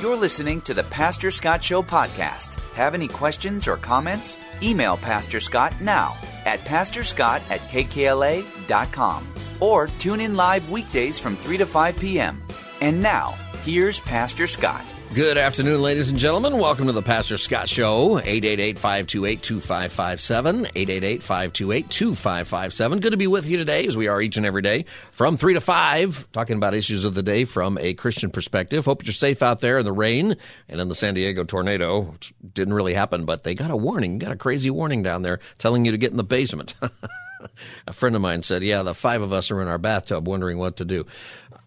You're listening to the Pastor Scott Show podcast. Have any questions or comments? Email Pastor Scott now at pastorscott at kkla.com or tune in live weekdays from 3 to 5 p.m. And now, here's Pastor Scott. Good afternoon, ladies and gentlemen. Welcome to the Pastor Scott Show, 888-528-2557, 888-528-2557. Good to be with you today, as we are each and every day, from 3 to 5, talking about issues of the day from a Christian perspective. Hope you're safe out there in the rain and in the San Diego tornado, which didn't really happen, but they got a warning, got a crazy warning down there telling you to get in the basement. a friend of mine said, "Yeah, the five of us are in our bathtub, wondering what to do,"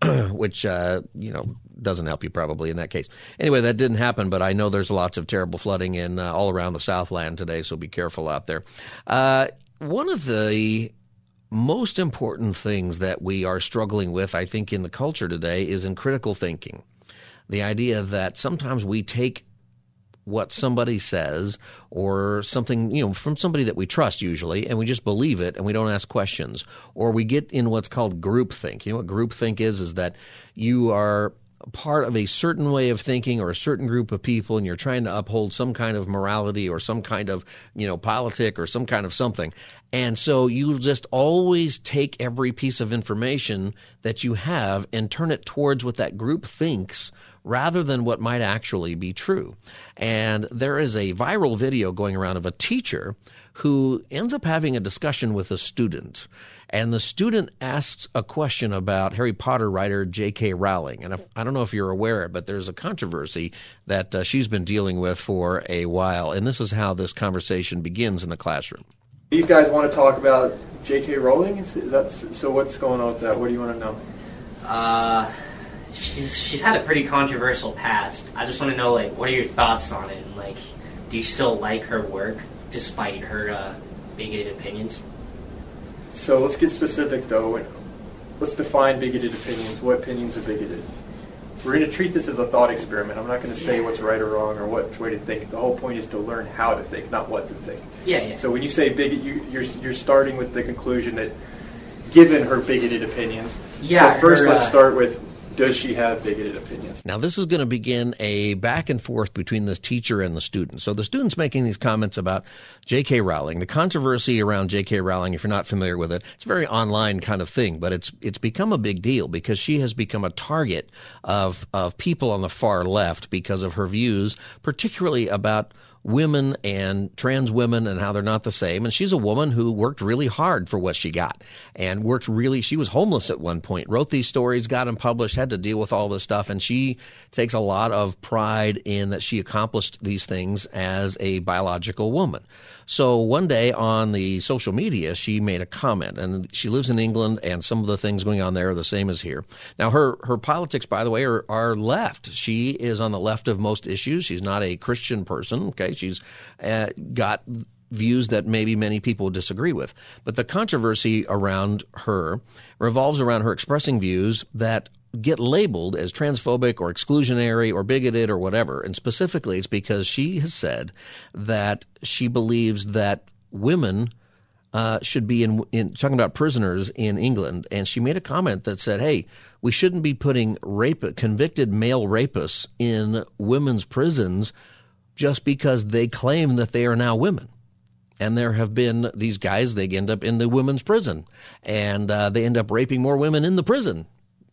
which uh, you know doesn't help you probably in that case. Anyway, that didn't happen, but I know there's lots of terrible flooding in uh, all around the Southland today, so be careful out there. Uh, one of the most important things that we are struggling with, I think, in the culture today is in critical thinking. The idea that sometimes we take what somebody says or something, you know, from somebody that we trust usually, and we just believe it and we don't ask questions. Or we get in what's called groupthink. You know what groupthink is? Is that you are part of a certain way of thinking or a certain group of people and you're trying to uphold some kind of morality or some kind of, you know, politic or some kind of something. And so you just always take every piece of information that you have and turn it towards what that group thinks rather than what might actually be true. And there is a viral video going around of a teacher who ends up having a discussion with a student. And the student asks a question about Harry Potter writer J.K. Rowling. And if, I don't know if you're aware, but there's a controversy that uh, she's been dealing with for a while. And this is how this conversation begins in the classroom. These guys want to talk about J.K. Rowling. Is, is that so? What's going on with that? What do you want to know? Uh, she's she's had a pretty controversial past. I just want to know, like, what are your thoughts on it? And, like, do you still like her work despite her uh, bigoted opinions? So let's get specific, though. Let's define bigoted opinions. What opinions are bigoted? We're going to treat this as a thought experiment. I'm not going to say what's right or wrong or what way to think. The whole point is to learn how to think, not what to think. Yeah, yeah. So when you say bigot, you, you're you're starting with the conclusion that, given her bigoted opinions. Yeah, So first, her, let's uh, start with does she have bigoted opinions? Now, this is going to begin a back and forth between this teacher and the student. So, the student's making these comments about J.K. Rowling. The controversy around J.K. Rowling, if you're not familiar with it, it's a very online kind of thing, but it's it's become a big deal because she has become a target of of people on the far left because of her views, particularly about women and trans women and how they're not the same. And she's a woman who worked really hard for what she got and worked really, she was homeless at one point, wrote these stories, got them published, had to deal with all this stuff. And she takes a lot of pride in that she accomplished these things as a biological woman. So one day on the social media, she made a comment, and she lives in England, and some of the things going on there are the same as here. Now, her her politics, by the way, are, are left. She is on the left of most issues. She's not a Christian person. Okay, she's uh, got views that maybe many people disagree with. But the controversy around her revolves around her expressing views that get labeled as transphobic or exclusionary or bigoted or whatever. And specifically, it's because she has said that she believes that women uh, should be in, in talking about prisoners in England, and she made a comment that said, "Hey, we shouldn't be putting rape convicted male rapists in women's prisons just because they claim that they are now women." And there have been these guys; they end up in the women's prison, and uh, they end up raping more women in the prison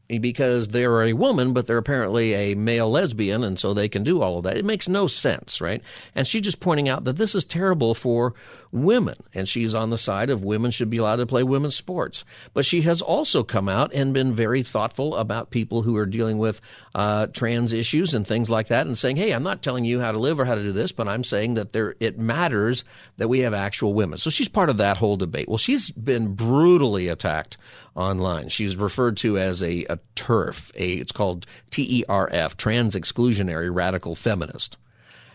because they're a woman, but they're apparently a male lesbian, and so they can do all of that. It makes no sense, right? And she's just pointing out that this is terrible for women, and she's on the side of women should be allowed to play women's sports. But she has also come out and been very thoughtful about people who are dealing with uh, trans issues and things like that, and saying, "Hey, I'm not telling you how to live or how to do this, but I'm saying that there it matters that we have actual women." So she's part of that whole debate. Well, she's been brutally attacked online. She's referred to as a, a TERF, a, it's called T-E-R-F, trans exclusionary radical feminist.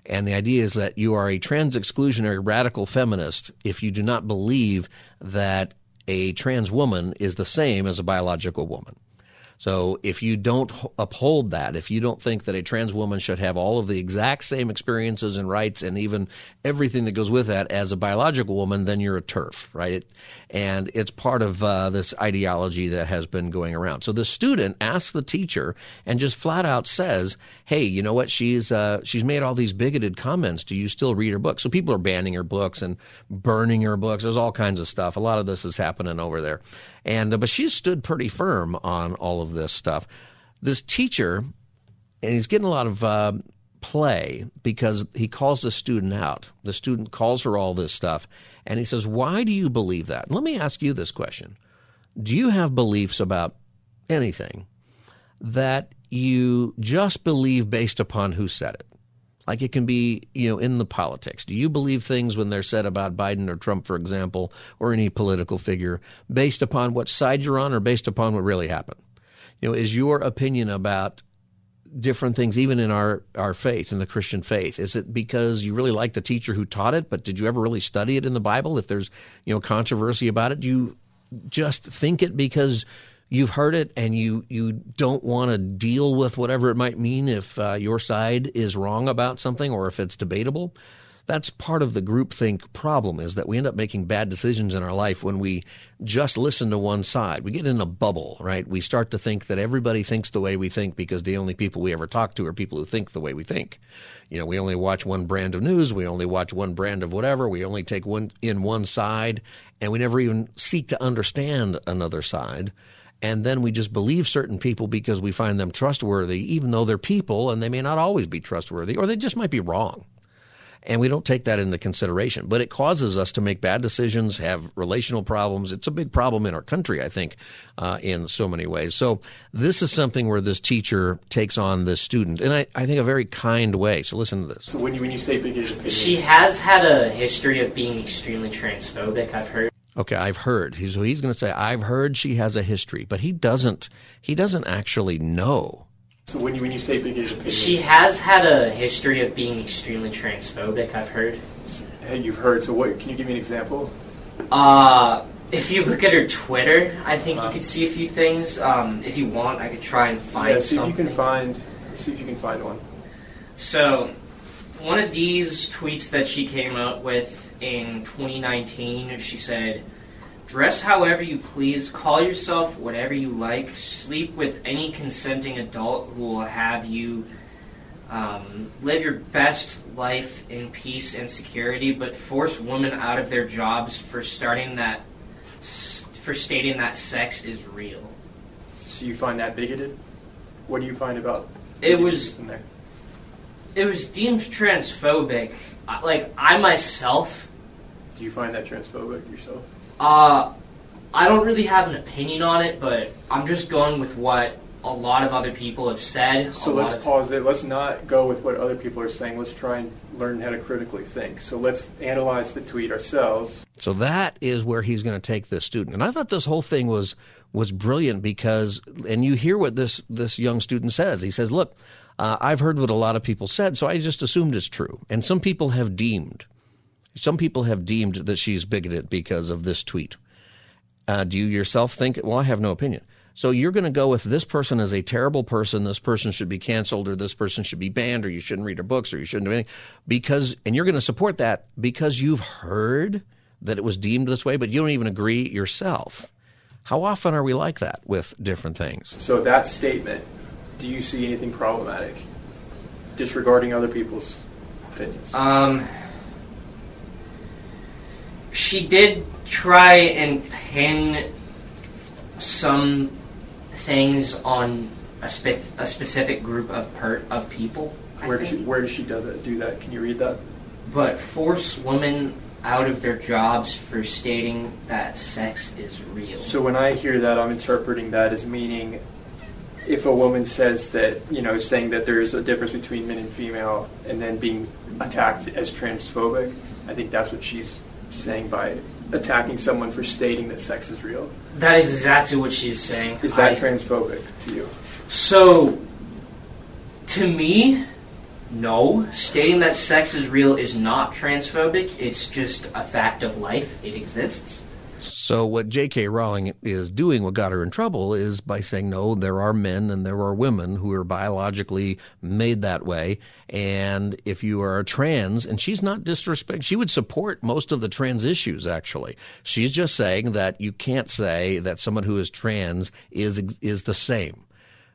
And the idea is that you are a trans exclusionary radical feminist if you do not believe that a trans woman is the same as a biological woman. So if you don't uphold that, if you don't think that a trans woman should have all of the exact same experiences and rights and even everything that goes with that as a biological woman, then you're a TERF, right? And it's part of uh, this ideology that has been going around. So the student asks the teacher and just flat out says, "Hey, you know what? She's uh, she's made all these bigoted comments. Do you still read her books?" So people are banning her books and burning her books. There's all kinds of stuff. A lot of this is happening over there. And uh, but she stood pretty firm on all of this stuff. This teacher, and he's getting a lot of uh, play because he calls the student out. The student calls her all this stuff, and he says, "Why do you believe that?" Let me ask you this question: Do you have beliefs about anything that you just believe based upon who said it? Like it can be, you know, in the politics. Do you believe things when they're said about Biden or Trump, for example, or any political figure, based upon what side you're on or based upon what really happened? You know, is your opinion about different things, even in our, our faith, in the Christian faith? Is it because you really like the teacher who taught it, but did you ever really study it in the Bible? If there's, you know, controversy about it, do you just think it because you've heard it and you you don't want to deal with whatever it might mean if uh, your side is wrong about something or if it's debatable. That's part of the groupthink problem is that we end up making bad decisions in our life when we just listen to one side. We get in a bubble, right? We start to think that everybody thinks the way we think because the only people we ever talk to are people who think the way we think. You know, we only watch one brand of news, we only watch one brand of whatever, we only take one in one side, and we never even seek to understand another side and then we just believe certain people because we find them trustworthy, even though they're people and they may not always be trustworthy, or they just might be wrong. And we don't take that into consideration. But it causes us to make bad decisions, have relational problems. It's a big problem in our country, I think, uh, in so many ways. So this is something where this teacher takes on this student, and I, I think a very kind way. So listen to this. So when you, when you say bigoted opinion, She has had a history of being extremely transphobic, I've heard. Okay, I've heard. He's, so he's going to say, I've heard she has a history, but he doesn't. He doesn't actually know. so when you when you say bigoted opinion, She has had a history of being extremely transphobic, I've heard. hey, you've heard. So what? Can you give me an example? Uh, if you look at her Twitter, I think you could see a few things. Um, if you want, I could try and find yeah, see something. if you can find. See if you can find one. So, one of these tweets that she came up with in 2019, she said, Dress however you please, call yourself whatever you like, sleep with any consenting adult who will have you um, live your best life in peace and security, but force women out of their jobs for starting that, for stating that sex is real. So you find that bigoted? What do you find about? It was it was deemed transphobic. Like I myself, Do you find that transphobic yourself? uh, I don't really have an opinion on it, but I'm just going with what a lot of other people have said. So let's of- pause it. Let's not go with what other people are saying. Let's try and learn how to critically think. So let's analyze the tweet ourselves. So that is where he's going to take this student. And I thought this whole thing was was brilliant because, and you hear what this this young student says. He says, "Look, uh, I've heard what a lot of people said, so I just assumed it's true. And some people have deemed, some people have deemed that she's bigoted because of this tweet. Uh, do you yourself think? Well, I have no opinion." So you're going to go with this person as a terrible person. This person should be canceled, or this person should be banned, or you shouldn't read her books, or you shouldn't do anything, because and you're going to support that because you've heard that it was deemed this way, but you don't even agree yourself. How often are we like that with different things? So that statement, do you see anything problematic? Disregarding other people's opinions. Um, she did try and pin some things on a, spe- a specific group of per- of people. I where does she think. Where does she do that? Do that? Can you read that? but force women out of their jobs for stating that sex is real. So when I hear that, I'm interpreting that as meaning if a woman says that, you know, saying that there is a difference between men and female and then being attacked as transphobic, I think that's what she's saying by attacking someone for stating that sex is real. That is exactly what she's saying. Is that I- transphobic to you? So, to me, no. Stating that sex is real is not transphobic. It's just a fact of life. It exists. So what J.K. Rowling is doing, what got her in trouble, is by saying no, there are men and there are women who are biologically made that way, and if you are trans, and she's not disrespect, she would support most of the trans issues. Actually, she's just saying that you can't say that someone who is trans is is the same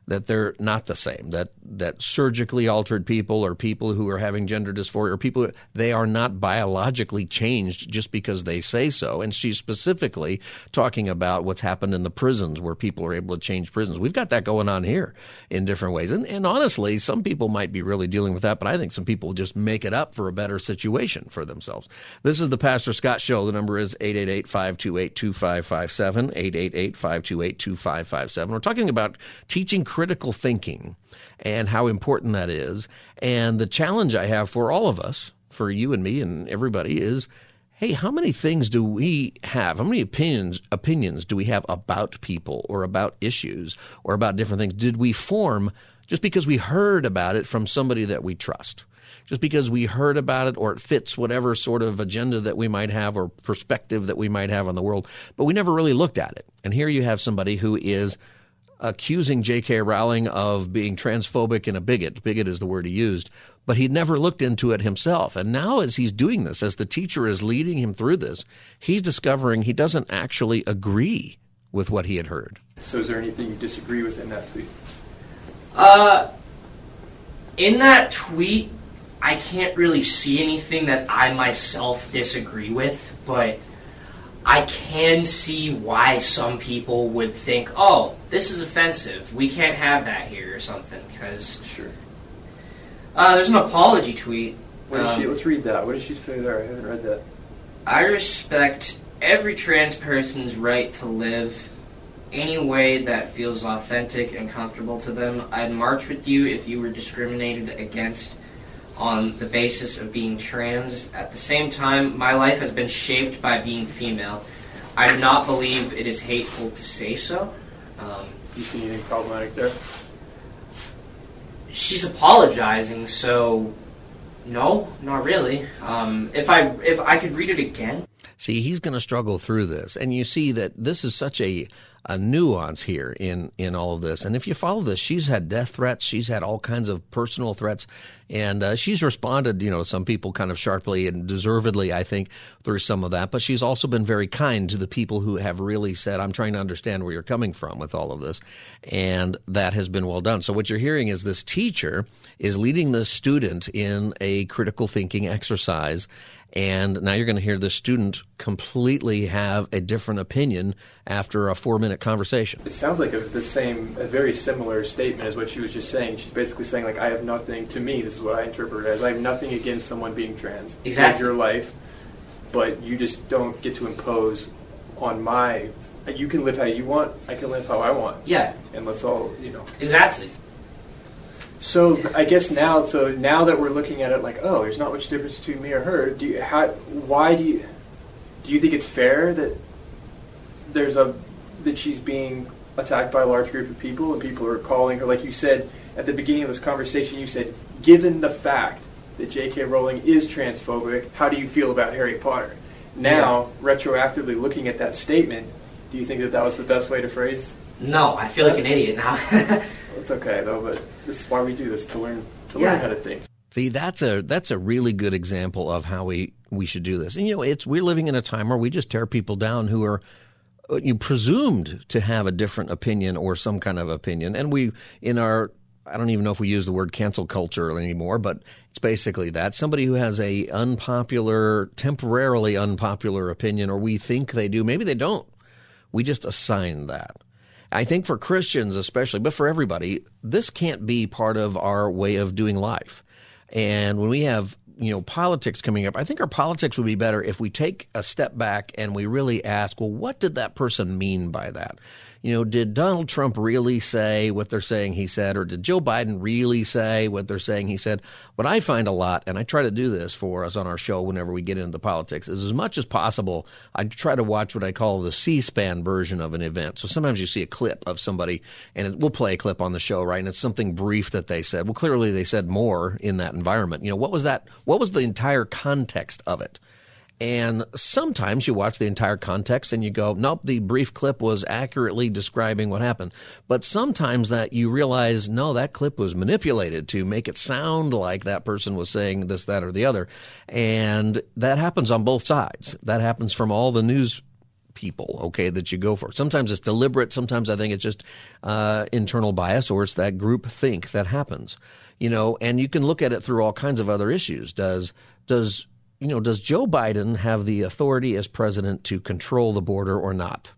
that they're not the same. That that surgically altered people or people who are having gender dysphoria or people they are not biologically changed just because they say so. And she's specifically talking about what's happened in the prisons where people are able to change prisons. We've got that going on here in different ways. And and honestly, some people might be really dealing with that, but I think some people just make it up for a better situation for themselves. This is the Pastor Scott Show. The number is 888-528-2557, 888-528-2557. We're talking about teaching critical thinking and how important that is. And the challenge I have for all of us, for you and me and everybody, is hey, how many things do we have? How many opinions opinions do we have about people or about issues or about different things? Did we form just because we heard about it from somebody that we trust? Just because we heard about it or it fits whatever sort of agenda that we might have or perspective that we might have on the world, but we never really looked at it. And here you have somebody who is accusing J.K. Rowling of being transphobic and a bigot. Bigot is the word he used. But he'd never looked into it himself. And now, as he's doing this, as the teacher is leading him through this, he's discovering he doesn't actually agree with what he had heard. So is there anything you disagree with in that tweet? Uh, in that tweet, I can't really see anything that I myself disagree with, but I can see why some people would think, "Oh, this is offensive. We can't have that here" or something. Because Sure. uh, there's an apology tweet. What did she, Um, let's read that. What did she say there? I haven't read that. I respect every trans person's right to live any way that feels authentic and comfortable to them. I'd march with you if you were discriminated against on the basis of being trans. At the same time, my life has been shaped by being female. I do not believe it is hateful to say so. Um, You see anything problematic there? she's apologizing, so no, not really. Um, if I if I could read it again. See, he's going to struggle through this. And you see that this is such a, a nuance here in, in all of this. And if you follow this, she's had death threats. She's had all kinds of personal threats. And uh, she's responded, you know, some people kind of sharply and deservedly, I think, through some of that. But she's also been very kind to the people who have really said, I'm trying to understand where you're coming from with all of this. And that has been well done. So what you're hearing is this teacher is leading the student in a critical thinking exercise. And now you're going to hear the student completely have a different opinion after a four minute conversation. It sounds like a, the same, a very similar statement as what she was just saying. She's basically saying, like, I have nothing, to me, this is what I interpret it as, I have nothing against someone being trans. Exactly. Live your life, but you just don't get to impose on my, you can live how you want, I can live how I want. Yeah, And let's all, you know. exactly. So I guess now, so now that we're looking at it like, oh, there's not much difference between me or her. Do you, how, why do you, do you think it's fair that there's a that she's being attacked by a large group of people and people are calling her, like you said at the beginning of this conversation, you said, given the fact that J.K. Rowling is transphobic, how do you feel about Harry Potter? Now, retroactively looking at that statement, do you think that that was the best way to phrase? No, I feel like an idiot now. It's okay though, but this is why we do this to learn to Yeah. learn how to think. See, that's a that's a really good example of how we we should do this. And you know, it's we're living in a time where we just tear people down who are uh, you presumed to have a different opinion or some kind of opinion, and we in our I don't even know if we use the word cancel culture anymore, but it's basically that somebody who has a unpopular, temporarily unpopular opinion, or we think they do, maybe they don't. We just assign that. I think for Christians especially, but for everybody, this can't be part of our way of doing life. And when we have, you know, politics coming up, I think our politics would be better if we take a step back and we really ask, well, what did that person mean by that? You know, did Donald Trump really say what they're saying he said, or did Joe Biden really say what they're saying he said? What I find a lot, and I try to do this for us on our show whenever we get into the politics, is as much as possible, I try to watch what I call the C SPAN version of an event. So sometimes you see a clip of somebody, and we'll play a clip on the show, right? And it's something brief that they said. Well, clearly they said more in that environment. You know, what was that? What was the entire context of it? And sometimes you watch the entire context and you go, nope, the brief clip was accurately describing what happened. But sometimes that you realize, no, that clip was manipulated to make it sound like that person was saying this, that, or the other. And that happens on both sides. That happens from all the news people, okay, that you go for. Sometimes it's deliberate. Sometimes I think it's just uh, internal bias or it's that group think that happens. You know, and you can look at it through all kinds of other issues. Does does you know, does Joe Biden have the authority as president to control the border or not?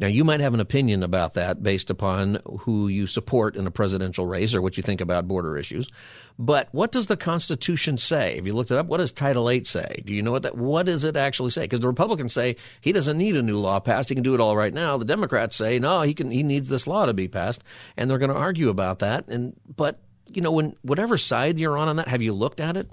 Now, you might have an opinion about that based upon who you support in a presidential race or what you think about border issues. But what does the Constitution say? If you looked it up, what does Title VIII say? Do you know what that? What does it actually say? Because the Republicans say he doesn't need a new law passed; he can do it all right now. The Democrats say no, he can. He needs this law to be passed, and they're going to argue about that. And but you know, when whatever side you're on on that, have you looked at it?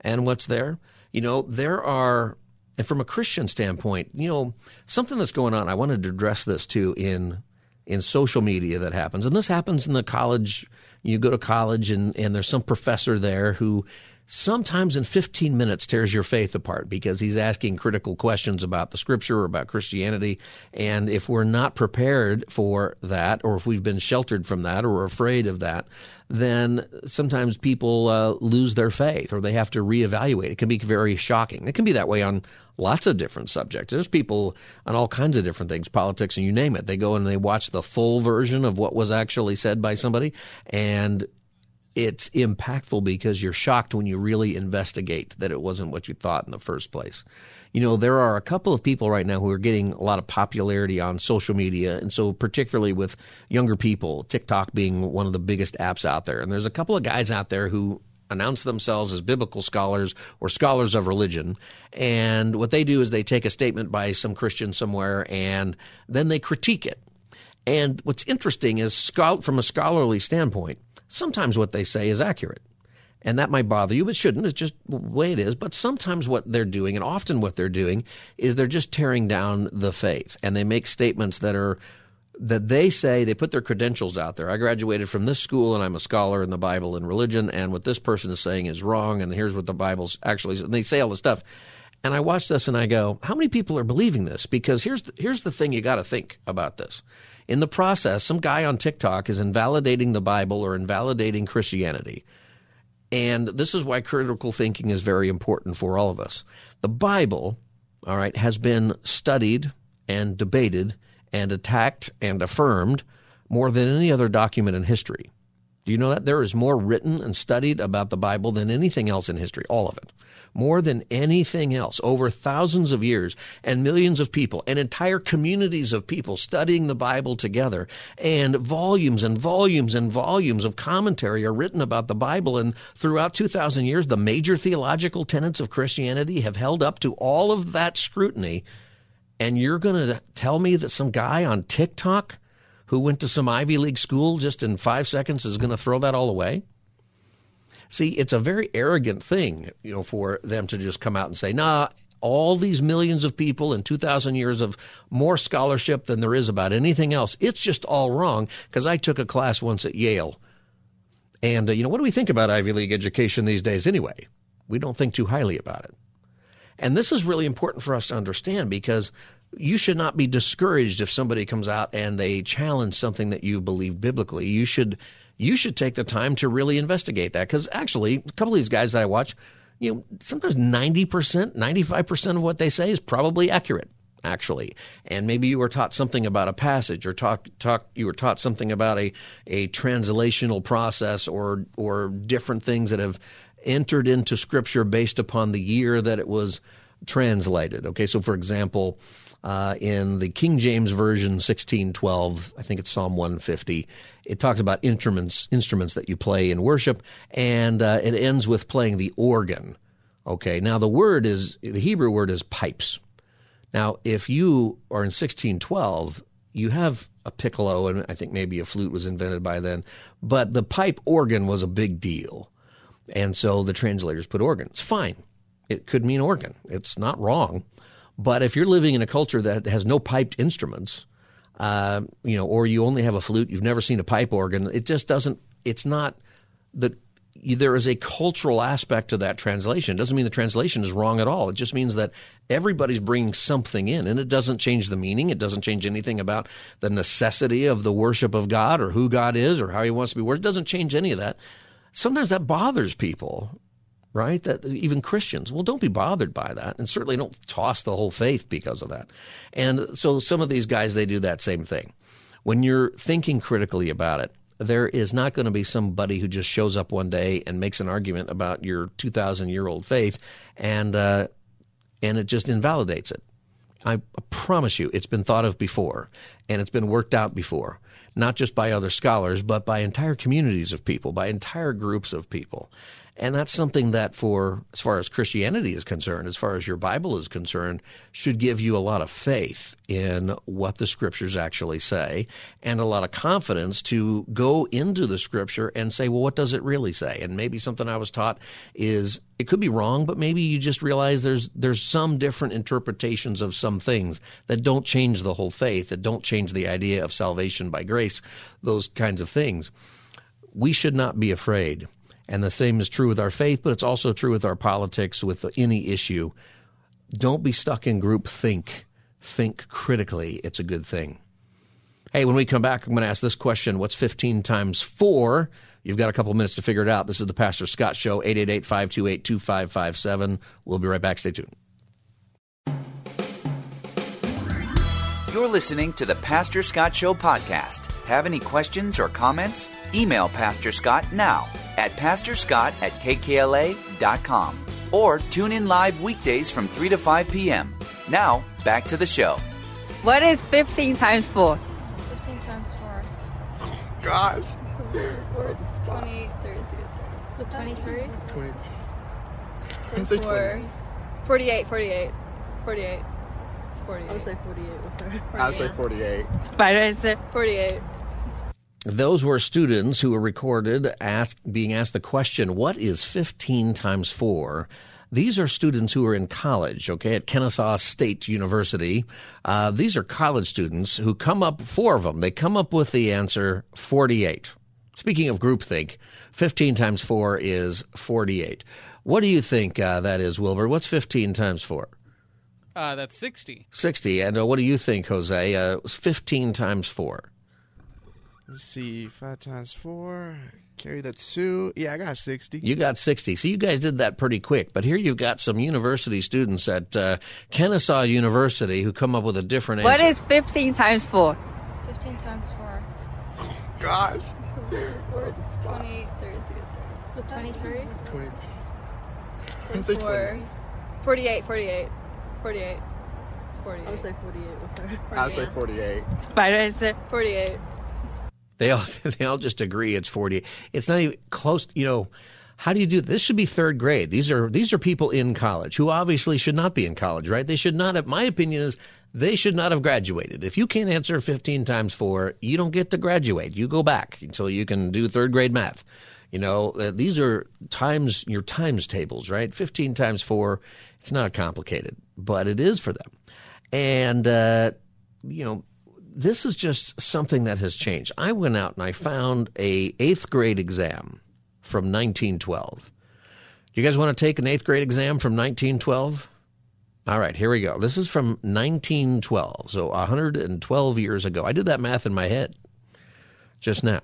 And what's there. You know, there are, and from a Christian standpoint, you know, something that's going on. I wanted to address this too in in social media that happens, and this happens in the college. You go to college, and and there's some professor there who sometimes in 15 minutes tears your faith apart because he's asking critical questions about the scripture or about Christianity. And if we're not prepared for that, or if we've been sheltered from that or afraid of that, then sometimes people uh, lose their faith or they have to reevaluate. It can be very shocking. It can be that way on lots of different subjects. There's people on all kinds of different things, politics, and you name it. They go and they watch the full version of what was actually said by somebody, and it's impactful because you're shocked when you really investigate that it wasn't what you thought in the first place. You know, there are a couple of people right now who are getting a lot of popularity on social media, and so particularly with younger people, TikTok being one of the biggest apps out there. And there's a couple of guys out there who announce themselves as biblical scholars or scholars of religion. And what they do is they take a statement by some Christian somewhere and then they critique it. And what's interesting is, from a scholarly standpoint, sometimes what they say is accurate. And that might bother you, but shouldn't. It's just the way it is. But sometimes what they're doing, and often what they're doing, is they're just tearing down the faith. And they make statements that are that they say they put their credentials out there. I graduated from this school and I'm a scholar in the Bible and religion, and what this person is saying is wrong, and here's what the Bible's actually. And they say all this stuff, and I watch this and I go, how many people are believing this? Because here's the, here's the thing you got to think about this. In the process, some guy on TikTok is invalidating the Bible or invalidating Christianity. And this is why critical thinking is very important for all of us. The Bible, all right, has been studied and debated and attacked and affirmed more than any other document in history. Do you know that? There is more written and studied about the Bible than anything else in history, all of it more than anything else over thousands of years and millions of people and entire communities of people studying the Bible together. And volumes and volumes and volumes of commentary are written about the Bible. And throughout 2000 years the major theological tenets of Christianity have held up to all of that scrutiny. And you're going to tell me that some guy on TikTok who went to some Ivy League school just in 5 seconds is going to throw that all away? See, it's a very arrogant thing, you know, for them to just come out and say, nah, all these millions of people and 2,000 years of more scholarship than there is about anything else. It's just all wrong because I took a class once at Yale. And, uh, you know, what do we think about Ivy League education these days anyway? We don't think too highly about it. And this is really important for us to understand because you should not be discouraged if somebody comes out and they challenge something that you believe biblically. You should you should take the time to really investigate that. Because actually, a couple of these guys that I watch, you know, sometimes 90%, 95% of what they say is probably accurate actually. And maybe you were taught something about a passage or talk, talk, you were taught something about a, a translational process or, or different things that have entered into scripture based upon the year that it was translated. Okay. So for example, uh, in the King James Version 1612, I think it's Psalm 150, it talks about instruments instruments that you play in worship, and uh, it ends with playing the organ. Okay, now the word is the Hebrew word is pipes. Now, if you are in 1612, you have a piccolo, and I think maybe a flute was invented by then, but the pipe organ was a big deal. And so the translators put organs. Fine. It could mean organ. It's not wrong. But if you're living in a culture that has no piped instruments, uh, you know, or you only have a flute, you've never seen a pipe organ, it just doesn't, it's not the there is a cultural aspect to that translation. It doesn't mean the translation is wrong at all. It just means that everybody's bringing something in, and it doesn't change the meaning. It doesn't change anything about the necessity of the worship of God or who God is or how He wants to be worshipped. It doesn't change any of that. Sometimes that bothers people, right? That even Christians. Well, don't be bothered by that, and certainly don't toss the whole faith because of that. And so some of these guys they do that same thing. When you're thinking critically about it, there is not going to be somebody who just shows up one day and makes an argument about your 2,000 year old faith and, uh, and it just invalidates it. I promise you, it's been thought of before and it's been worked out before, not just by other scholars, but by entire communities of people, by entire groups of people. And that's something that, for as far as Christianity is concerned, as far as your Bible is concerned, should give you a lot of faith in what the scriptures actually say and a lot of confidence to go into the scripture and say, well, what does it really say? And maybe something I was taught is it could be wrong, but maybe you just realize there's there's some different interpretations of some things that don't change the whole faith, that don't change the idea of salvation by grace, those kinds of things. We should not be afraid and the same is true with our faith, but it's also true with our politics, with any issue. Don't be stuck in group think. Think critically. It's a good thing. Hey, when we come back, I'm going to ask this question What's 15 times 4? You've got a couple minutes to figure it out. This is the Pastor Scott Show, 888 528 2557. We'll be right back. Stay tuned. You're listening to the Pastor Scott Show podcast. Have any questions or comments? Email Pastor Scott now at pastorscott at kkla.com or tune in live weekdays from 3 to 5 p.m. Now, back to the show. What is 15 times 4? 15 times 4. Oh, Gosh. It's 20, 30, 23? 20. 24. 48, 48. 48. It's 48. I would say 48 with her. I would say 48. Why did I say 48? Those were students who were recorded asked, being asked the question, What is 15 times 4? These are students who are in college, okay, at Kennesaw State University. Uh, these are college students who come up, four of them, they come up with the answer 48. Speaking of groupthink, 15 times 4 is 48. What do you think uh, that is, Wilbur? What's 15 times 4? Uh, that's 60. 60. And uh, what do you think, Jose? Uh, 15 times 4. Let's see, five times four. Carry that two. Yeah, I got sixty. You got sixty. See, you guys did that pretty quick. But here you've got some university students at uh, Kennesaw University who come up with a different What answer. is 15 times 4? 15 times 4. Oh, Gosh. It's 20, 30, 23? 20. 24. 48, 48. 48. It's 48. I would say 48 with her. I would say 48. Why did I say 48. They all they all just agree it's forty. It's not even close. You know, how do you do this? Should be third grade. These are these are people in college who obviously should not be in college, right? They should not have. My opinion is they should not have graduated. If you can't answer fifteen times four, you don't get to graduate. You go back until you can do third grade math. You know, uh, these are times your times tables, right? Fifteen times four. It's not complicated, but it is for them, and uh, you know this is just something that has changed. I went out and I found a eighth grade exam from 1912. You guys want to take an eighth grade exam from 1912? All right, here we go. This is from 1912, so 112 years ago. I did that math in my head just now.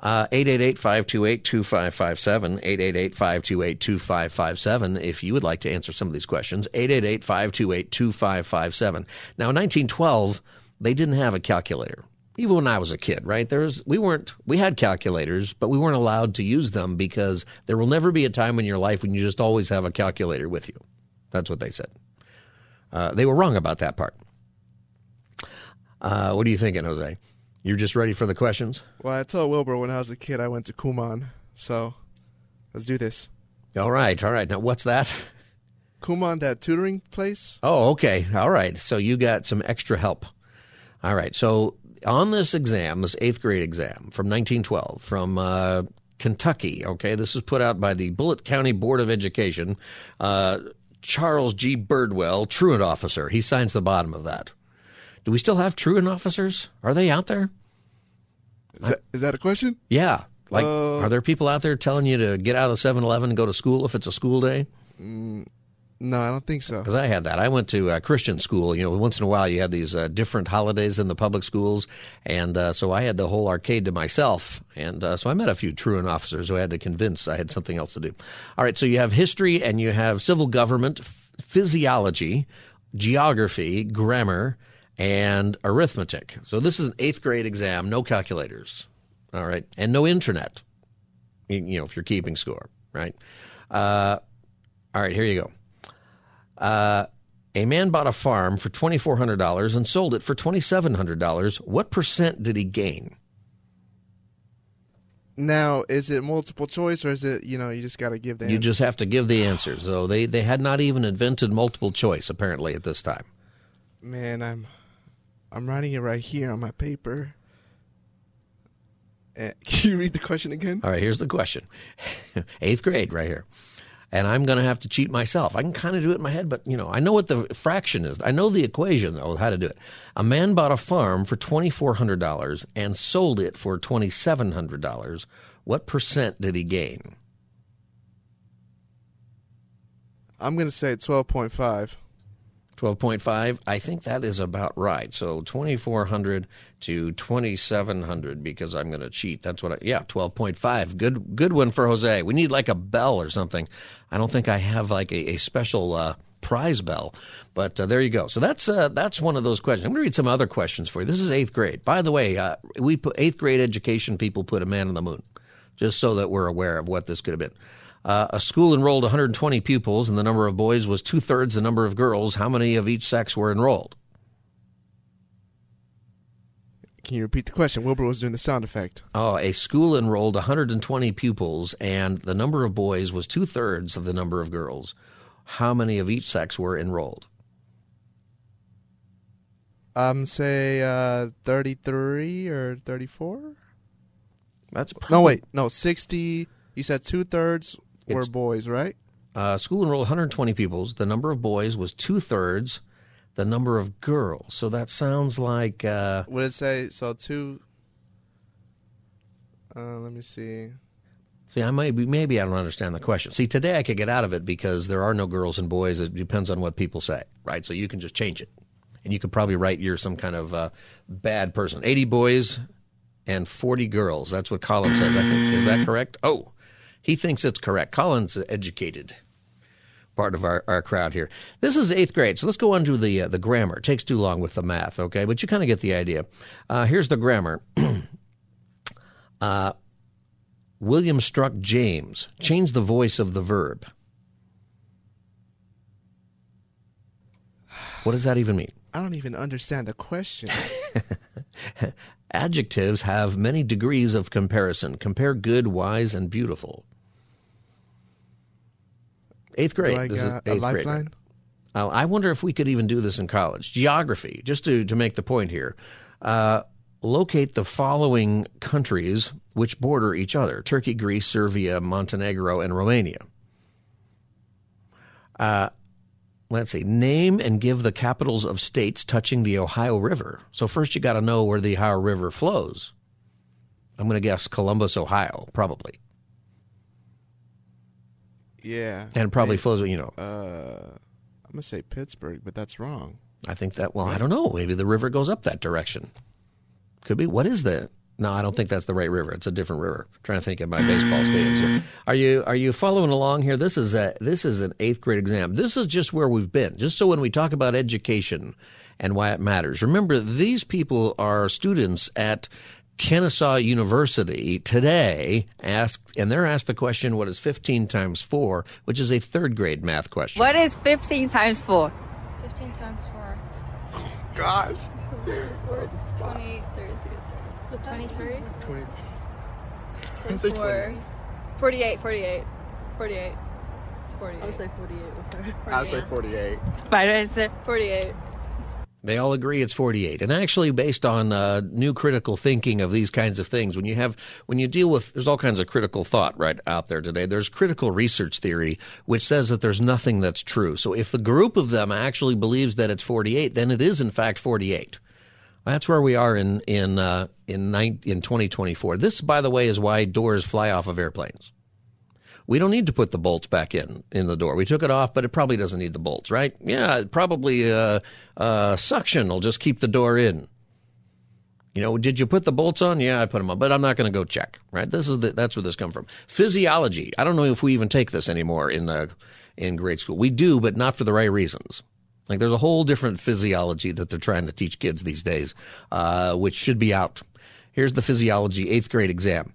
Uh, 888-528-2557, 888-528-2557 if you would like to answer some of these questions, 888-528-2557. Now, in 1912, they didn't have a calculator. Even when I was a kid, right? There's we weren't we had calculators, but we weren't allowed to use them because there will never be a time in your life when you just always have a calculator with you. That's what they said. Uh, they were wrong about that part. Uh, what are you thinking, Jose? You're just ready for the questions? Well, I told Wilbur when I was a kid I went to Kumon, so let's do this. All right, all right. Now, what's that? Kumon, that tutoring place. Oh, okay. All right. So you got some extra help. All right. So on this exam, this eighth grade exam from 1912 from uh, Kentucky, okay, this is put out by the Bullitt County Board of Education. Uh, Charles G. Birdwell, truant officer. He signs the bottom of that. Do we still have truant officers? Are they out there? Is that, is that a question? Yeah. Like, Uh, are there people out there telling you to get out of the 7 Eleven and go to school if it's a school day? Mm, no, I don't think so. Because I had that. I went to a Christian school. You know, once in a while you have these uh, different holidays in the public schools. And uh, so I had the whole arcade to myself. And uh, so I met a few truant officers who I had to convince I had something else to do. All right. So you have history and you have civil government, f- physiology, geography, grammar, and arithmetic. So this is an eighth grade exam, no calculators. All right. And no internet, you know, if you're keeping score, right? Uh, all right, here you go. Uh, a man bought a farm for $2,400 and sold it for $2,700. What percent did he gain? Now, is it multiple choice or is it, you know, you just got to give the You answer? just have to give the answer. So they, they had not even invented multiple choice, apparently, at this time. Man, I'm I'm writing it right here on my paper. Uh, can you read the question again? All right, here's the question. Eighth grade, right here. And I'm going to have to cheat myself. I can kind of do it in my head, but you know, I know what the fraction is. I know the equation though, how to do it. A man bought a farm for twenty four hundred dollars and sold it for twenty seven hundred dollars. What percent did he gain? I'm going to say 12.5. 12.5 i think that is about right. So 2400 to 2700 because i'm going to cheat. That's what i yeah 12.5 good good one for jose. We need like a bell or something. I don't think i have like a, a special uh, prize bell but uh, there you go. So that's uh, that's one of those questions. I'm going to read some other questions for you. This is eighth grade. By the way uh, we put eighth grade education people put a man on the moon just so that we're aware of what this could have been uh, a school enrolled 120 pupils, and the number of boys was two thirds the number of girls. How many of each sex were enrolled? Can you repeat the question? Wilbur was doing the sound effect. Oh, a school enrolled 120 pupils, and the number of boys was two thirds of the number of girls. How many of each sex were enrolled? Um, say uh, 33 or 34? That's No, wait. No, 60. You said two thirds were boys, right? Uh, school enrolled 120 pupils. The number of boys was two thirds the number of girls. So that sounds like uh, What did it say? So two. Uh, let me see. See, I might be, maybe I don't understand the question. See, today I could get out of it because there are no girls and boys. It depends on what people say, right? So you can just change it, and you could probably write you're some kind of uh, bad person. Eighty boys and forty girls. That's what Colin says. I think is that correct? Oh, he thinks it's correct. Colin's educated. Part of our, our crowd here. This is eighth grade, so let's go on to the uh, the grammar. It takes too long with the math, okay? But you kind of get the idea. Uh, here's the grammar. uh, William struck James. Change the voice of the verb. What does that even mean? I don't even understand the question. Adjectives have many degrees of comparison. Compare good, wise, and beautiful. Eighth grade. This is a eighth grade. lifeline? Uh, I wonder if we could even do this in college. Geography, just to, to make the point here. Uh, locate the following countries which border each other Turkey, Greece, Serbia, Montenegro, and Romania. Uh, let's see. Name and give the capitals of states touching the Ohio River. So, first you got to know where the Ohio River flows. I'm going to guess Columbus, Ohio, probably. Yeah. And probably flows, you know. Uh, I'm going to say Pittsburgh, but that's wrong. I think that. Well, I don't know. Maybe the river goes up that direction. Could be. What is the? No, I don't think that's the right river. It's a different river. I'm trying to think of my baseball stadiums. Here. Are you are you following along here? This is a this is an eighth grade exam. This is just where we've been. Just so when we talk about education and why it matters, remember these people are students at Kennesaw University today. Asked and they're asked the question, "What is 15 times 4?" Which is a third grade math question. What is 15 times 4? 15 times 4. Gosh. 20, 30, 23. 20. 24. 48, 48. 48. It's 48. I would say 48 with her. I would say 48. What is it? 48. They all agree it's 48. And actually, based on uh, new critical thinking of these kinds of things, when you have, when you deal with, there's all kinds of critical thought right out there today. There's critical research theory, which says that there's nothing that's true. So if the group of them actually believes that it's 48, then it is in fact 48. That's where we are in in uh, in, in 2024. This, by the way, is why doors fly off of airplanes. We don't need to put the bolts back in in the door. We took it off, but it probably doesn't need the bolts, right? Yeah, probably uh, uh, suction will just keep the door in. You know, did you put the bolts on? Yeah, I put them on, but I'm not going to go check. Right? This is the, that's where this comes from. Physiology. I don't know if we even take this anymore in uh, in grade school. We do, but not for the right reasons. Like there's a whole different physiology that they're trying to teach kids these days, uh, which should be out. Here's the physiology eighth grade exam.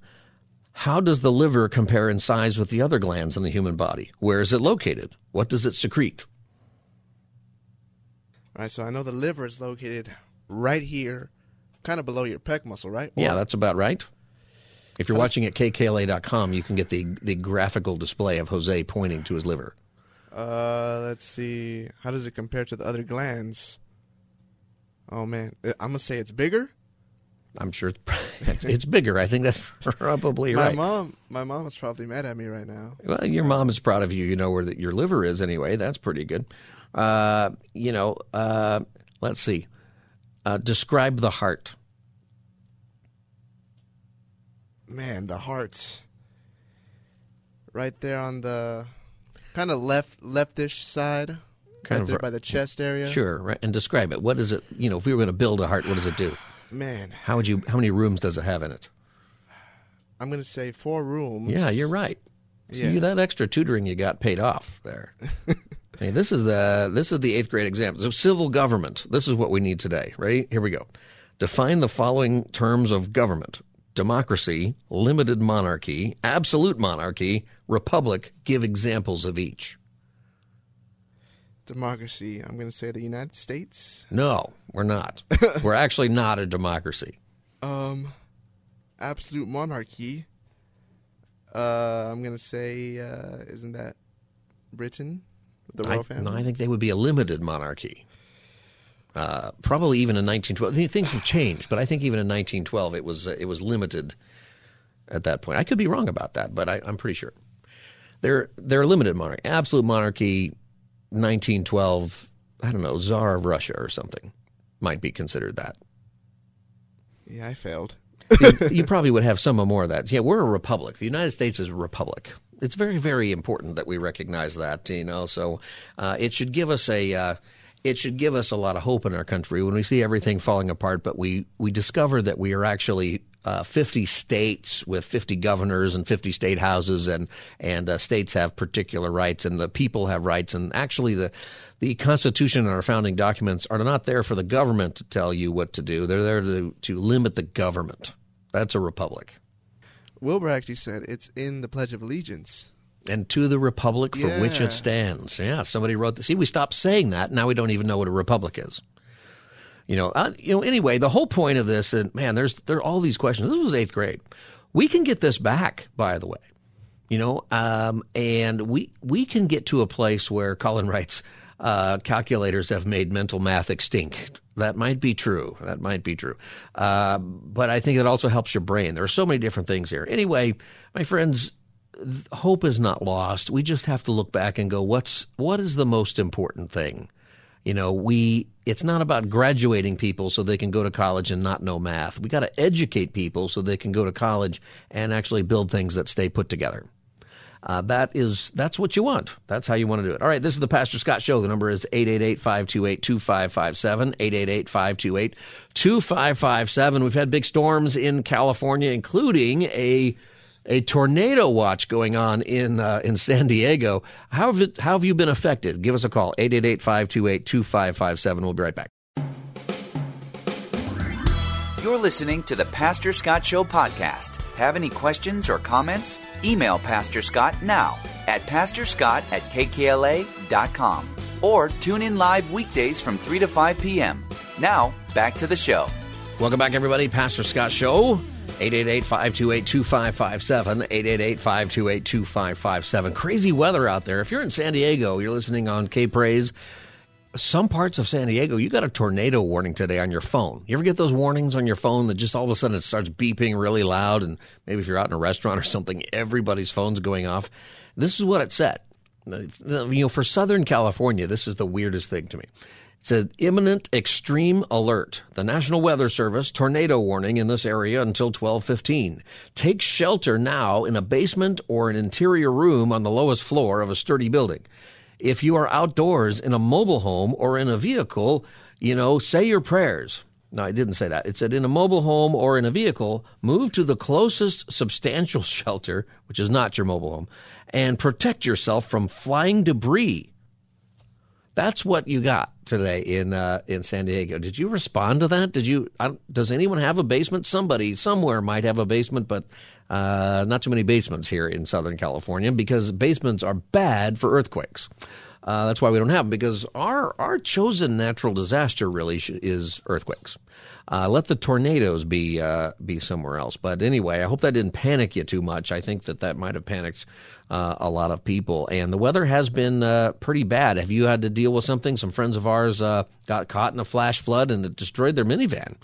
How does the liver compare in size with the other glands in the human body? Where is it located? What does it secrete? All right, so I know the liver is located right here, kind of below your pec muscle, right? Or, yeah, that's about right. If you're watching at kkla.com, you can get the the graphical display of Jose pointing to his liver. Uh, let's see. How does it compare to the other glands? Oh man, I'm gonna say it's bigger. I'm sure it's, it's bigger. I think that's probably my right. My mom, my mom is probably mad at me right now. Well, your mom is proud of you. You know where your liver is anyway. That's pretty good. Uh, you know, uh, let's see. Uh, describe the heart. Man, the heart. Right there on the kind of left leftish side. Kind right of there by the chest area. Sure, right. And describe it. What is it? You know, if we were going to build a heart, what does it do? Man, how would you? How many rooms does it have in it? I'm going to say four rooms. Yeah, you're right. Yeah. that extra tutoring you got paid off there. hey, this is the this is the eighth grade example. So civil government. This is what we need today. Ready? Here we go. Define the following terms of government: democracy, limited monarchy, absolute monarchy, republic. Give examples of each. Democracy. I'm going to say the United States. No, we're not. we're actually not a democracy. Um, absolute monarchy. Uh, I'm going to say, uh, isn't that Britain? The royal I, family. No, I think they would be a limited monarchy. Uh, probably even in 1912. Things have changed, but I think even in 1912 it was uh, it was limited at that point. I could be wrong about that, but I, I'm pretty sure they're they're a limited monarchy. Absolute monarchy, 1912. I don't know, Tsar of Russia or something might be considered that. Yeah, I failed. See, you probably would have some more of that. Yeah, we're a republic. The United States is a republic. It's very, very important that we recognize that. You know, so uh, it should give us a. Uh, it should give us a lot of hope in our country when we see everything falling apart, but we, we discover that we are actually uh, 50 states with 50 governors and 50 state houses, and and uh, states have particular rights, and the people have rights, and actually the the Constitution and our founding documents are not there for the government to tell you what to do. They're there to to limit the government. That's a republic. Wilbur actually said it's in the Pledge of Allegiance. And to the republic for which it stands. Yeah, somebody wrote this. See, we stopped saying that. Now we don't even know what a republic is. You know, uh, you know. Anyway, the whole point of this, and man, there's there are all these questions. This was eighth grade. We can get this back, by the way. You know, um, and we we can get to a place where Colin writes, uh, calculators have made mental math extinct. That might be true. That might be true. Uh, but I think it also helps your brain. There are so many different things here. Anyway, my friends, hope is not lost. We just have to look back and go, what's what is the most important thing? You know, we it's not about graduating people so they can go to college and not know math. We got to educate people so they can go to college and actually build things that stay put together. Uh, that is that's what you want. That's how you want to do it. All right, this is the Pastor Scott Show. The number is 888-528-2557, 888-528-2557. We've had big storms in California, including a a tornado watch going on in uh, in San Diego. How have, it, how have you been affected? Give us a call, 888-528-2557. We'll be right back. You're listening to the Pastor Scott Show podcast. Have any questions or comments? Email Pastor Scott now at pastorscott at kkla.com or tune in live weekdays from 3 to 5 p.m. Now, back to the show. Welcome back, everybody. Pastor Scott Show. 888-528-2557, 888-528-2557. Crazy weather out there. If you're in San Diego, you're listening on K Praise some parts of San Diego, you got a tornado warning today on your phone. You ever get those warnings on your phone that just all of a sudden it starts beeping really loud? And maybe if you're out in a restaurant or something, everybody's phone's going off. This is what it said. You know, for Southern California, this is the weirdest thing to me. It said imminent extreme alert. The National Weather Service tornado warning in this area until 12:15. Take shelter now in a basement or an interior room on the lowest floor of a sturdy building if you are outdoors in a mobile home or in a vehicle, you know, say your prayers. No, I didn't say that. It said in a mobile home or in a vehicle, move to the closest substantial shelter, which is not your mobile home, and protect yourself from flying debris. That's what you got today in uh, in San Diego. Did you respond to that? Did you? does anyone have a basement? Somebody somewhere might have a basement, but uh, not too many basements here in Southern California because basements are bad for earthquakes. Uh, that's why we don't have them because our our chosen natural disaster really sh- is earthquakes. Uh, let the tornadoes be uh, be somewhere else. But anyway, I hope that didn't panic you too much. I think that that might have panicked uh, a lot of people. And the weather has been uh, pretty bad. Have you had to deal with something? Some friends of ours uh, got caught in a flash flood and it destroyed their minivan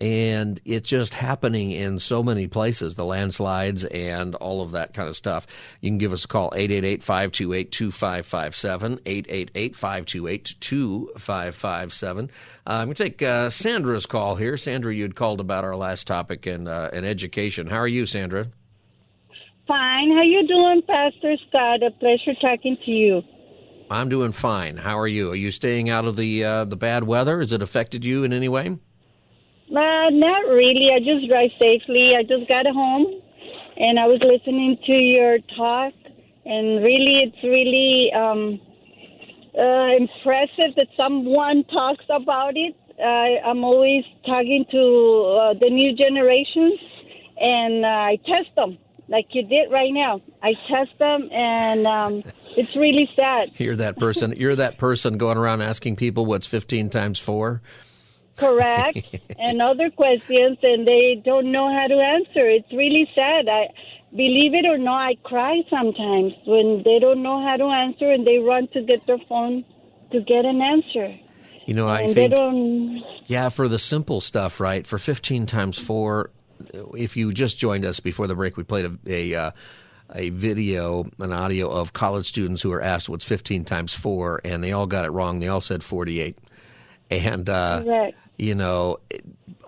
and it's just happening in so many places the landslides and all of that kind of stuff. You can give us a call 888-528-2557 888-528-2557 uh, i'm going to take uh, sandra's call here. Sandra you'd called about our last topic in, uh, in education. How are you sandra? Fine. How you doing pastor scott? A pleasure talking to you. I'm doing fine. How are you? Are you staying out of the uh, the bad weather? Has it affected you in any way uh, not really. I just drive safely. I just got home and I was listening to your talk, and really, it's really um, uh, impressive that someone talks about it. Uh, I'm always talking to uh, the new generations, and uh, I test them like you did right now. I test them, and um, it's really sad. You're that person. You're that person going around asking people what's 15 times four correct and other questions and they don't know how to answer. It's really sad. I believe it or not i cry sometimes when they don't know how to answer and they run to get their phone to get an answer. You know i and think yeah for the simple stuff right? For 15 times 4 if you just joined us before the break we played a, a uh, a video, an audio of college students who were asked what's 15 times 4, and they all got it wrong. They all said 48. And, uh, you know,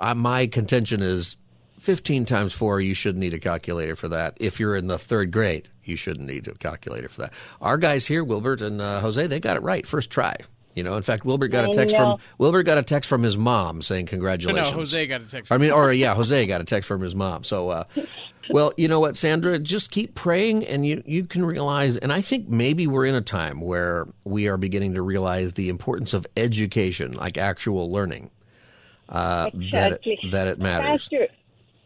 I, my contention is 15 times 4, you shouldn't need a calculator for that. If you're in the third grade, you shouldn't need a calculator for that. Our guys here, Wilbert and uh, Jose, they got it right first try. You know, in fact, Wilbert got a text from Wilbert got a text from his mom saying congratulations. No, Jose got a text. I mean, or yeah, Jose got a text from his mom. So, uh, well, you know what, Sandra, just keep praying, and you you can realize. And I think maybe we're in a time where we are beginning to realize the importance of education, like actual learning. Uh, exactly. that it, that it matters. Pastor,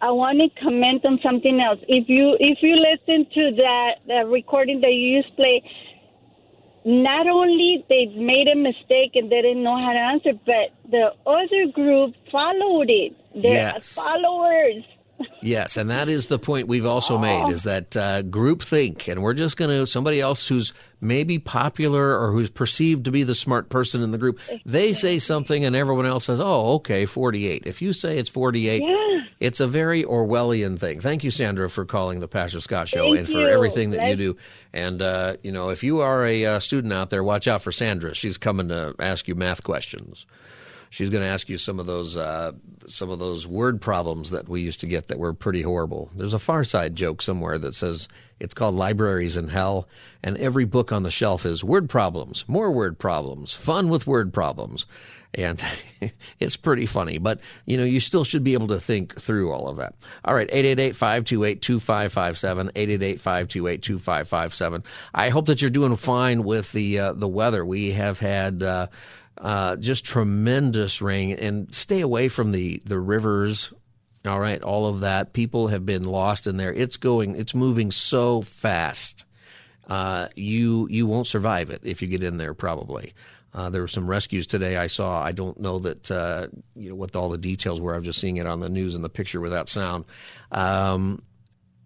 I want to comment on something else. If you if you listen to that, that recording that you used to play, not only they made a mistake and they didn't know how to answer, but the other group followed it. They're Yes. followers. Yes, and that is the point we've also made is that uh, group think, and we're just going to somebody else who's maybe popular or who's perceived to be the smart person in the group. They say something, and everyone else says, "Oh, okay, forty-eight." If you say it's forty-eight, it's a very Orwellian thing. Thank you, Sandra, for calling the Pastor Scott Show Thank and for you. everything that you Let's- do. And uh, you know, if you are a uh, student out there, watch out for Sandra. She's coming to ask you math questions she's going to ask you some of those uh, some of those word problems that we used to get that were pretty horrible. There's a Far Side joke somewhere that says it's called Libraries in Hell, and every book on the shelf is word problems, more word problems, fun with word problems, and it's pretty funny. But you know, you still should be able to think through all of that. All right, 888-528-2557, 888-528-2557. I hope that you're doing fine with the uh, the weather. We have had. Uh, uh, just tremendous rain and stay away from the, the rivers. All right, all of that. People have been lost in there. It's going, it's moving so fast. Uh, you you won't survive it if you get in there. Probably. Uh, there were some rescues today. I saw. I don't know that uh, you know what all the details were. I'm just seeing it on the news and the picture without sound. Um,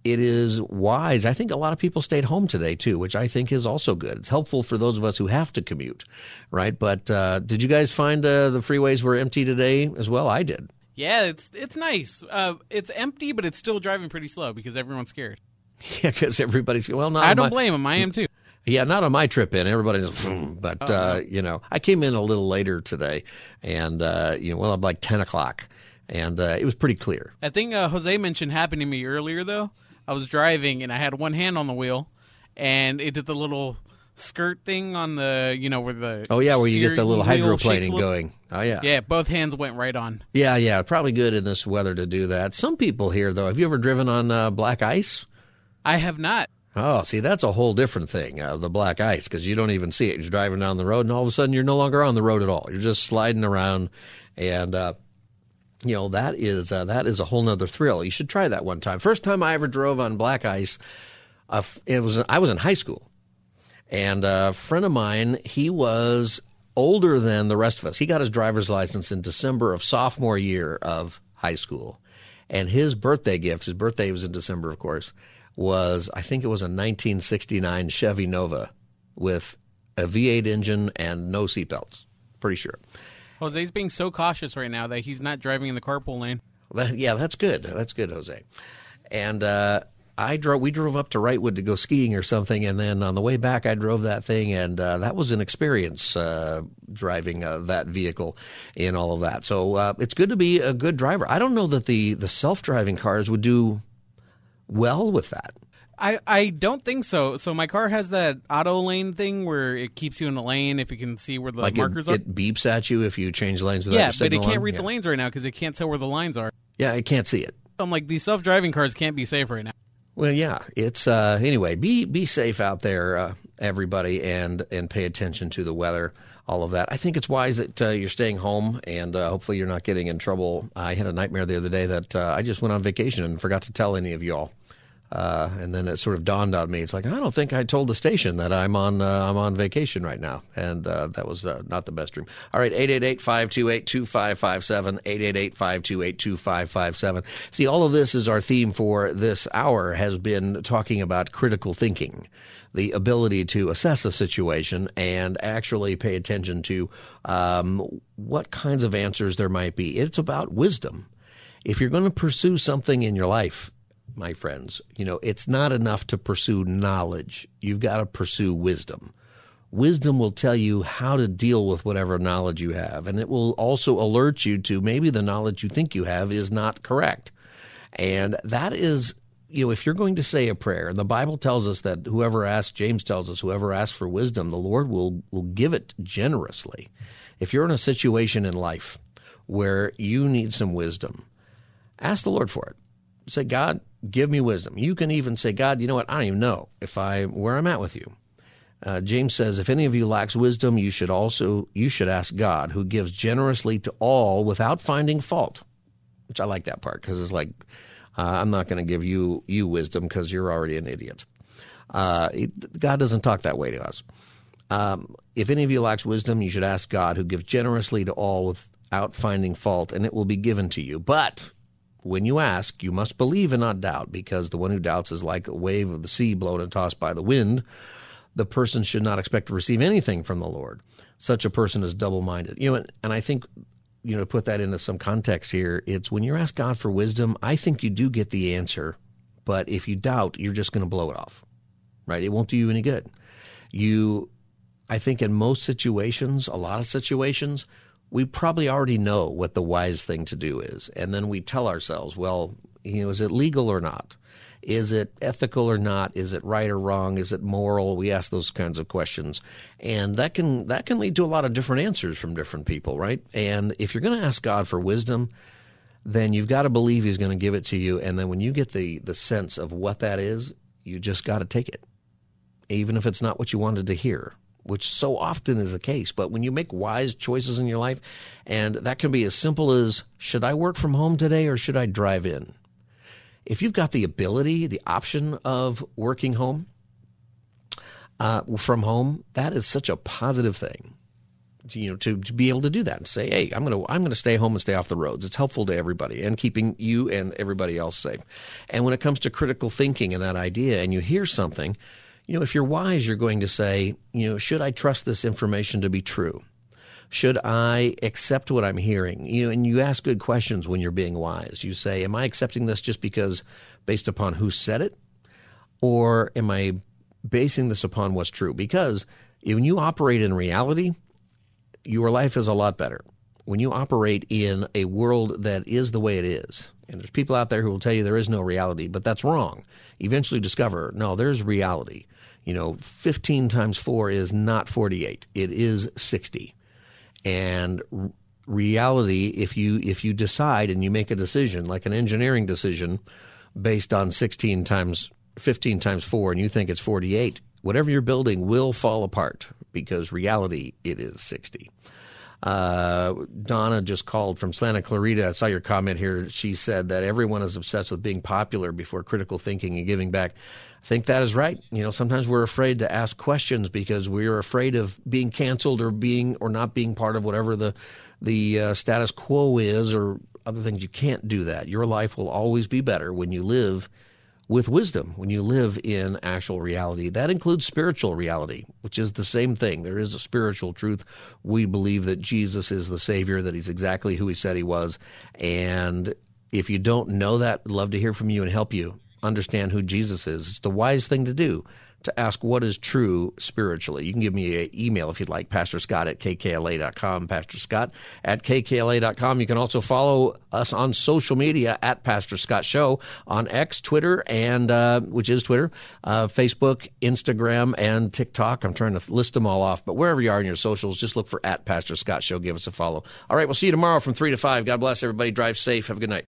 it is wise. I think a lot of people stayed home today too, which I think is also good. It's helpful for those of us who have to commute, right? But uh, did you guys find uh, the freeways were empty today as well? I did. Yeah, it's it's nice. Uh, it's empty, but it's still driving pretty slow because everyone's scared. Yeah, because everybody's well. Not I don't my- blame them. I am too. Yeah, not on my trip in. Everybody's, but Oh, uh, no. you know, I came in a little later today, and uh, you know, well, like ten o'clock, and uh, it was pretty clear. That thing uh, Jose mentioned happened to me earlier, though. I was driving and I had one hand on the wheel, and it did the little skirt thing on the, you know, where the Oh yeah, where you get the little hydroplaning going. Oh yeah. Yeah, both hands went right on. Yeah, yeah, probably good in this weather to do that. Some people here, though, have you ever driven on uh, black ice? I have not. Oh, see, that's a whole different thing, uh, the black ice, because you don't even see it. You're driving down the road, and all of a sudden, you're no longer on the road at all. You're just sliding around, and uh, you know that is uh, that is a whole nother thrill. You should try that one time. First time I ever drove on black ice, uh, it was I was in high school, and a friend of mine, he was older than the rest of us. He got his driver's license in December of sophomore year of high school. And his birthday gift, his birthday was in December, of course, was I think it was a 1969 Chevy Nova with a V8 engine and no seatbelts. Pretty sure. Jose's being so cautious right now that he's not driving in the carpool lane. Yeah, that's good. That's good, Jose. And uh, I drove. We drove up to Wrightwood to go skiing or something, and then on the way back, I drove that thing, and uh, that was an experience uh, driving uh, that vehicle in all of that. So uh, it's good to be a good driver. I don't know that the the self driving cars would do well with that. I, I don't think so. So my car has that auto lane thing where it keeps you in the lane if you can see where the like markers it, are. it beeps at you if you change lanes without yeah, but it can't on. read yeah. the lanes right now because it can't tell where the lines are. Yeah, it can't see it. I'm like these self-driving cars can't be safe right now. Well, yeah, it's uh, anyway. Be be safe out there, uh, everybody, and and pay attention to the weather. All of that. I think it's wise that uh, you're staying home, and uh, hopefully you're not getting in trouble. I had a nightmare the other day that uh, I just went on vacation and forgot to tell any of y'all. Uh, and then it sort of dawned on me. It's like I don't think I told the station that I'm on uh, I'm on vacation right now, and uh, that was uh, not the best dream. All right, 888-528-2557, 888-528-2557. See, all of this is our theme for this hour has been talking about critical thinking, the ability to assess a situation and actually pay attention to um, what kinds of answers there might be. It's about wisdom. If you're going to pursue something in your life, my friends, you know, it's not enough to pursue knowledge. You've got to pursue wisdom. Wisdom will tell you how to deal with whatever knowledge you have, and it will also alert you to maybe the knowledge you think you have is not correct. And that is, you know, if you're going to say a prayer, and the Bible tells us that whoever asks, James tells us, whoever asks for wisdom, the Lord will, will give it generously. If you're in a situation in life where you need some wisdom, ask the Lord for it. Say, God, give me wisdom. You can even say, God, you know what? I don't even know if I where I'm at with you. Uh, James says, if any of you lacks wisdom, you should also you should ask God, who gives generously to all without finding fault. Which I like that part because it's like uh, I'm not going to give you you wisdom because you're already an idiot. Uh, God doesn't talk that way to us. Um, if any of you lacks wisdom, you should ask God, who gives generously to all without finding fault, and it will be given to you. But when you ask, you must believe and not doubt, because the one who doubts is like a wave of the sea blown and tossed by the wind. The person should not expect to receive anything from the Lord. Such a person is double minded. You know, and I think, you know, to put that into some context here, it's when you ask God for wisdom, I think you do get the answer. But if you doubt, you're just going to blow it off, right? It won't do you any good. You, I think in most situations, a lot of situations, we probably already know what the wise thing to do is. And then we tell ourselves, well, you know, is it legal or not? Is it ethical or not? Is it right or wrong? Is it moral? We ask those kinds of questions. And that can that can lead to a lot of different answers from different people, right? And if you're going to ask God for wisdom, then you've got to believe he's going to give it to you and then when you get the the sense of what that is, you just got to take it. Even if it's not what you wanted to hear which so often is the case. But when you make wise choices in your life, and that can be as simple as should I work from home today or should I drive in? If you've got the ability, the option of working home, uh, from home, that is such a positive thing. you know to, to be able to do that and say hey i'm to i'm to stay home and stay off the roads it's helpful to everybody and keeping you and everybody else safe and when it comes to critical thinking and that idea and you hear something you know if you're wise you're going to say you know should i trust this information to be true should i accept what i'm hearing you know and you ask good questions when you're being wise you say am i accepting this just because based upon who said it or am i basing this upon what's true because when you operate in reality your life is a lot better when you operate in a world that is the way it is. And there's people out there who will tell you there is no reality, but that's wrong. Eventually discover, no, there's reality. You know, 15 times 4 is not 48. It is 60. And reality if you if you decide and you make a decision like an engineering decision based on 16 times 15 times 4 and you think it's 48 whatever you're building will fall apart because reality it is 60 uh, Donna just called from Santa Clarita. I saw your comment here. She said that everyone is obsessed with being popular before critical thinking and giving back. Think that is right. You know, sometimes we're afraid to ask questions because we're afraid of being canceled or being or not being part of whatever the the uh, status quo is or other things. You can't do that. Your life will always be better when you live with wisdom when you live in actual reality. That includes spiritual reality, which is the same thing. There is a spiritual truth. We believe that Jesus is the Savior, that He's exactly who He said He was. And if you don't know that, love to hear from you and help you understand who Jesus is. It's the wise thing to do to ask what is true spiritually. You can give me an email if you'd like, Pastor Scott at kkla.com, Pastor Scott at kkla.com. You can also follow us on social media at Pastor Scott Show on X, Twitter, and uh, which is Twitter, uh, Facebook, Instagram, and TikTok. I'm trying to list them all off, but wherever you are in your socials, just look for at Pastor Scott Show. Give us a follow. All right, we'll see you tomorrow from 3 to 5. God bless everybody. Drive safe. Have a good night.